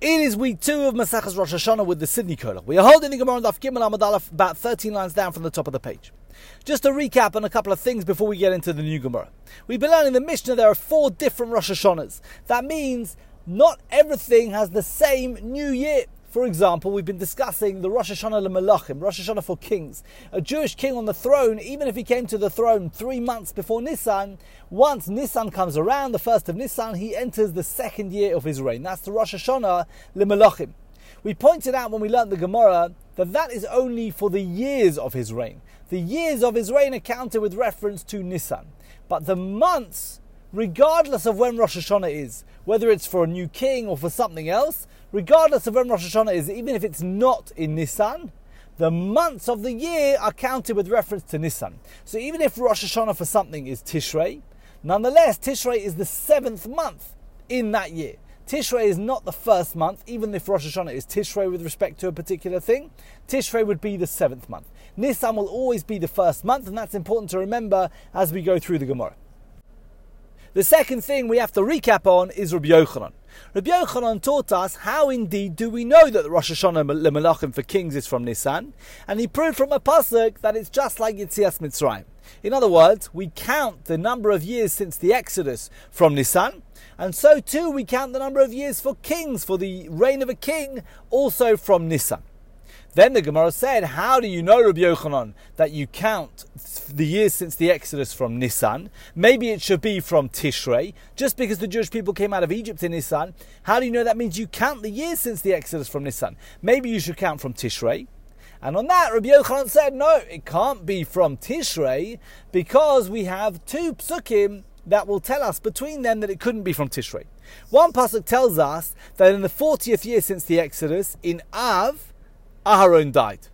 It is week two of Masachas Rosh Hashanah with the Sydney Kollel. We are holding the Gemara Daf Gimel Aleph about 13 lines down from the top of the page. Just to recap on a couple of things before we get into the new Gemara. We've been learning the Mishnah there are four different Rosh Hashanahs. That means not everything has the same new year. For example, we've been discussing the Rosh Hashanah Malachim, Rosh Hashanah for kings. A Jewish king on the throne, even if he came to the throne three months before Nisan, once Nisan comes around, the first of Nisan, he enters the second year of his reign. That's the Rosh Hashanah Malachim. We pointed out when we learnt the Gemara that that is only for the years of his reign. The years of his reign are counted with reference to Nisan. But the months, regardless of when Rosh Hashanah is, whether it's for a new king or for something else, regardless of when Rosh Hashanah is, even if it's not in Nisan, the months of the year are counted with reference to Nisan. So even if Rosh Hashanah for something is Tishrei, nonetheless, Tishrei is the seventh month in that year. Tishrei is not the first month, even if Rosh Hashanah is Tishrei with respect to a particular thing. Tishrei would be the seventh month. Nisan will always be the first month, and that's important to remember as we go through the Gemara. The second thing we have to recap on is Rabbi Yochanan. Rabbi Yochanan taught us how indeed do we know that the Rosh Hashanah Lemalachim for kings is from Nisan, and he proved from a pasuk that it's just like Yitzias Mitzrayim. In other words, we count the number of years since the Exodus from Nisan, and so too we count the number of years for kings, for the reign of a king, also from Nisan. Then the Gemara said, How do you know, Rabbi Yochanan, that you count the years since the Exodus from Nisan? Maybe it should be from Tishrei. Just because the Jewish people came out of Egypt in Nisan, how do you know that means you count the years since the Exodus from Nisan? Maybe you should count from Tishrei. And on that, Rabbi Yochanan said, No, it can't be from Tishrei because we have two psukim that will tell us between them that it couldn't be from Tishrei. One pasuk tells us that in the 40th year since the Exodus, in Av, Aharon died.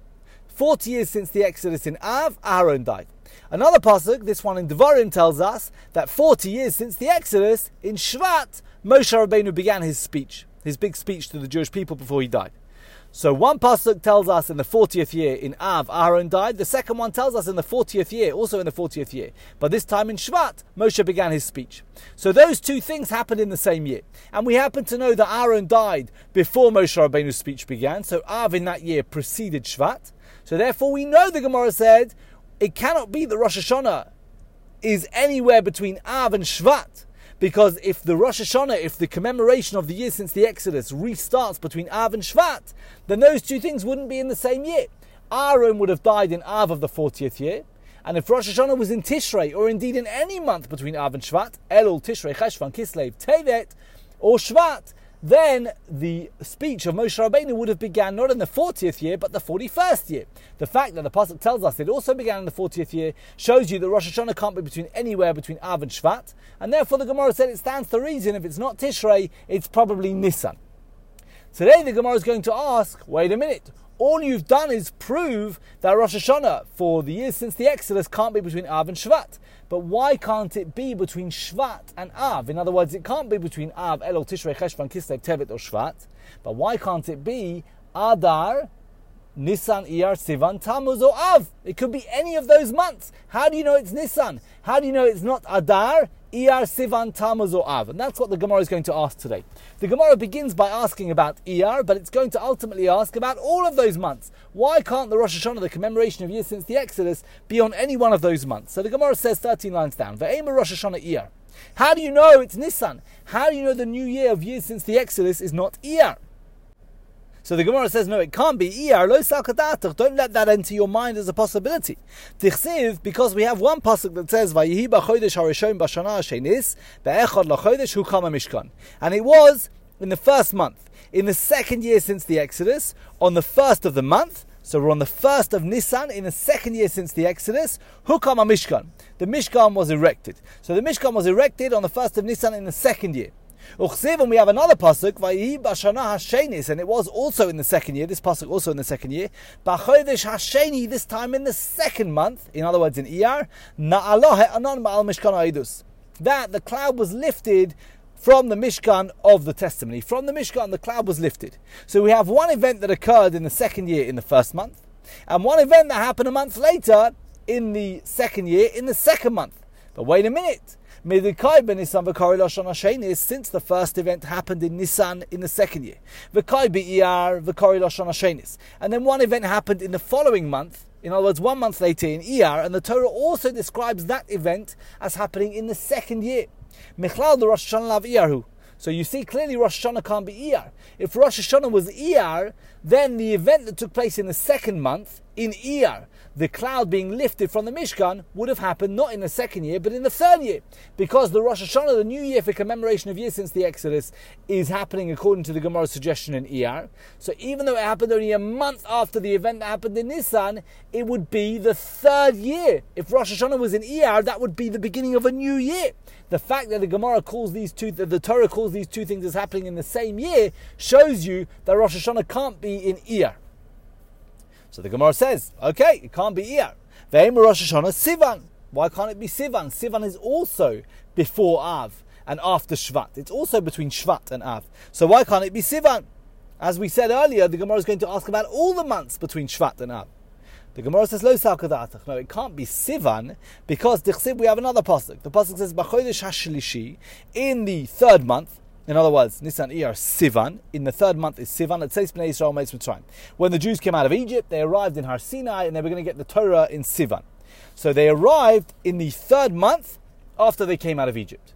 40 years since the Exodus in Av, Aharon died. Another pasuk, this one in Devarim, tells us that 40 years since the Exodus, in Shvat, Moshe Rabbeinu began his speech, his big speech to the Jewish people before he died. So one pasuk tells us in the 40th year in Av, Aaron died. The second one tells us in the 40th year, also in the 40th year. But this time in Shvat, Moshe began his speech. So those two things happened in the same year. And we happen to know that Aaron died before Moshe Rabbeinu's speech began. So Av in that year preceded Shvat. So therefore we know the Gemara said it cannot be that Rosh Hashanah is anywhere between Av and Shvat. Because if the Rosh Hashanah, if the commemoration of the year since the Exodus restarts between Av and Shvat, then those two things wouldn't be in the same year. Aaron would have died in Av of the 40th year, and if Rosh Hashanah was in Tishrei, or indeed in any month between Av and Shvat, Elul, Tishrei, Cheshvan, Kislev, Tevet, or Shvat, then the speech of Moshe Rabbeinu would have began not in the 40th year, but the 41st year. The fact that the Pasuk tells us it also began in the 40th year shows you that Rosh Hashanah can't be between anywhere between Av and Shvat, and therefore the Gemara said it stands to reason if it's not Tishrei, it's probably Nisan. Today the Gemara is going to ask, wait a minute, all you've done is prove that Rosh Hashanah for the years since the Exodus can't be between Av and Shvat. But why can't it be between Shvat and Av? In other words, it can't be between Av, Elul, Tishrei, Cheshvan, Kislev, Tevet, or Shvat. But why can't it be Adar, Nisan, Iyar, Sivan, Tammuz, or Av? It could be any of those months. How do you know it's Nisan? How do you know it's not Adar, Iyar, Sivan, Tammuz, or Av? And that's what the Gemara is going to ask today. The Gemara begins by asking about Iyar, but it's going to ultimately ask about all of those months. Why can't the Rosh Hashanah, the commemoration of years since the Exodus, be on any one of those months? So the Gemara says 13 lines down, Ve'ema Rosh Hashanah Iyar. How do you know it's Nisan? How do you know the new year of years since the Exodus is not Iyar? So the Gemara says, no, it can't be. Don't let that enter your mind as a possibility. Because we have one pasuk that says. And it was in the first month, in the second year since the Exodus, on the first of the month, so we're on the first of Nisan in the second year since the Exodus. Hukam Mishkan. The Mishkan was erected. So the Mishkan was erected on the first of Nisan in the second year. Uchsiv, and we have another pasuk, Vayi Bashana Hashenis, and it was also in the second year. This pasuk also in the second year. Bachodesh Hasheni, this time in the second month. In other words, in Iyar, Anon Ma'al Mishkan. That the cloud was lifted from the Mishkan of the testimony. From the Mishkan, the cloud was lifted. So we have one event that occurred in the second year in the first month, and one event that happened a month later in the second year in the second month. But wait a minute. Medikai ben Nisan v'kari Lashon Hashanis, since the first event happened in Nisan in the second year. V'kai be'iyar v'kari Lashon Hashanis. And then one event happened in the following month, in other words, one month later in Iyar, and the Torah also describes that event as happening in the second year. Michlal the Rosh Hashanah Iyarhu. So you see clearly Rosh Hashanah can't be Iyar. If Rosh Hashanah was Iyar, then the event that took place in the second month, in Iyar, the cloud being lifted from the Mishkan would have happened not in the second year, but in the third year. Because the Rosh Hashanah, the new year for commemoration of years since the Exodus, is happening according to the Gemara's suggestion in Iyar. So even though it happened only a month after the event that happened in Nisan, it would be the third year. If Rosh Hashanah was in Iyar, that would be the beginning of a new year. The fact that the Gemara calls these two, that the Torah calls these two things as happening in the same year, shows you that Rosh Hashanah can't be in Iyar. So the Gemara says, okay, it can't be Iyar. Ve'em Rosh Hashanah Sivan. Why can't it be Sivan? Sivan is also before Av and after Shvat. It's also between Shvat and Av. So why can't it be Sivan? As we said earlier, the Gemara is going to ask about all the months between Shvat and Av. The Gemara says, Lo. No, it can't be Sivan because we have another pasuk. The pasuk says, hashlishi, in the third month, in other words, Nisan Iyar Sivan. In the third month is Sivan. It says Bnei Israel Mitzrayim. When the Jews came out of Egypt, they arrived in Har Sinai and they were going to get the Torah in Sivan. So they arrived in the third month after they came out of Egypt.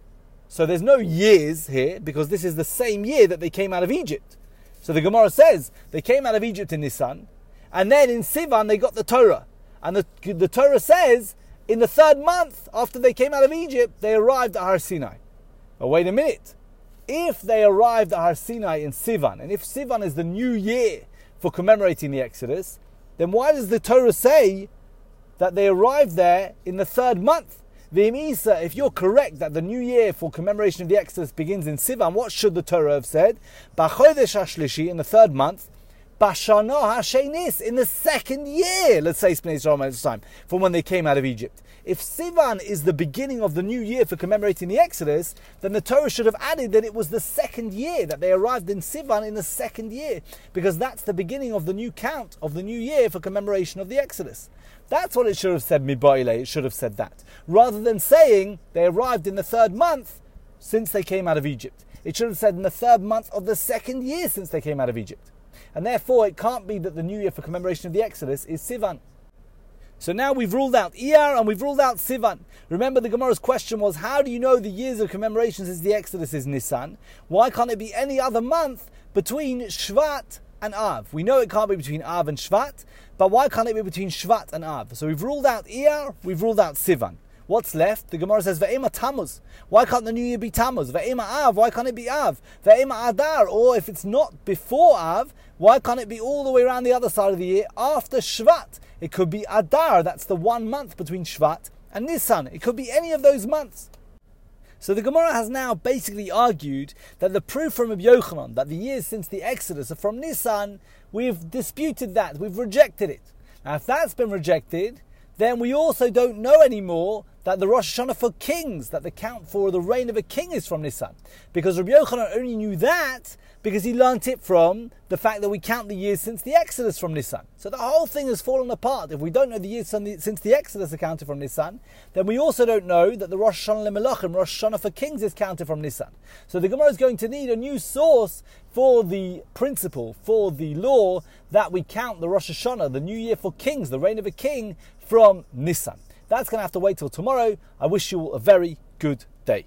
So there's no years here because this is the same year that they came out of Egypt. So the Gemara says they came out of Egypt in Nisan, and then in Sivan they got the Torah. And the, the Torah says in the third month after they came out of Egypt, they arrived at Har Sinai. But wait a minute if they arrived at Har Sinai in Sivan, and if Sivan is the new year for commemorating the Exodus, then why does the Torah say that they arrived there in the third month? V'imisa, if you're correct that the new year for commemoration of the Exodus begins in Sivan, what should the Torah have said? B'chodesh Ashlishi, in the third month, Bashana Hashenis, in the second year, let's say Spnei time, from when they came out of Egypt. If Sivan is the beginning of the new year for commemorating the Exodus, then the Torah should have added that it was the second year, that they arrived in Sivan in the second year, because that's the beginning of the new count of the new year for commemoration of the Exodus. That's what it should have said, Mibaile, it should have said that. Rather than saying they arrived in the third month since they came out of Egypt. It should have said in the third month of the second year since they came out of Egypt. And therefore, it can't be that the new year for commemoration of the Exodus is Sivan. So now we've ruled out Iyar and we've ruled out Sivan. Remember, the Gemara's question was, how do you know the years of commemoration since the Exodus is Nisan? Why can't it be any other month between Shvat and Av? We know it can't be between Av and Shvat, but why can't it be between Shvat and Av? So we've ruled out Iyar, we've ruled out Sivan. What's left? The Gemara says, Ve'ema Tammuz. Why can't the new year be Tammuz? Ve'ema Av. Why can't it be Av? Ve'ema Adar. Or if it's not before Av, why can't it be all the way around the other side of the year after Shvat? It could be Adar, that's the one month between Shvat and Nisan. It could be any of those months. So the Gemara has now basically argued that the proof from Rabbi Yochanan that the years since the Exodus are from Nisan, we've disputed that, we've rejected it. Now, if that's been rejected, then we also don't know anymore that the Rosh Hashanah for kings, that the count for the reign of a king is from Nisan. Because Rabbi Yochanan only knew that because he learnt it from the fact that we count the years since the Exodus from Nisan. So the whole thing has fallen apart. If we don't know the years since the Exodus are counted from Nisan, then we also don't know that the Rosh Hashanah Lemelachim, Rosh Hashanah for Kings, is counted from Nisan. So the Gemara is going to need a new source for the principle, for the law that we count the Rosh Hashanah, the new year for kings, the reign of a king, from Nissan. That's going to have to wait till tomorrow. I wish you all a very good day.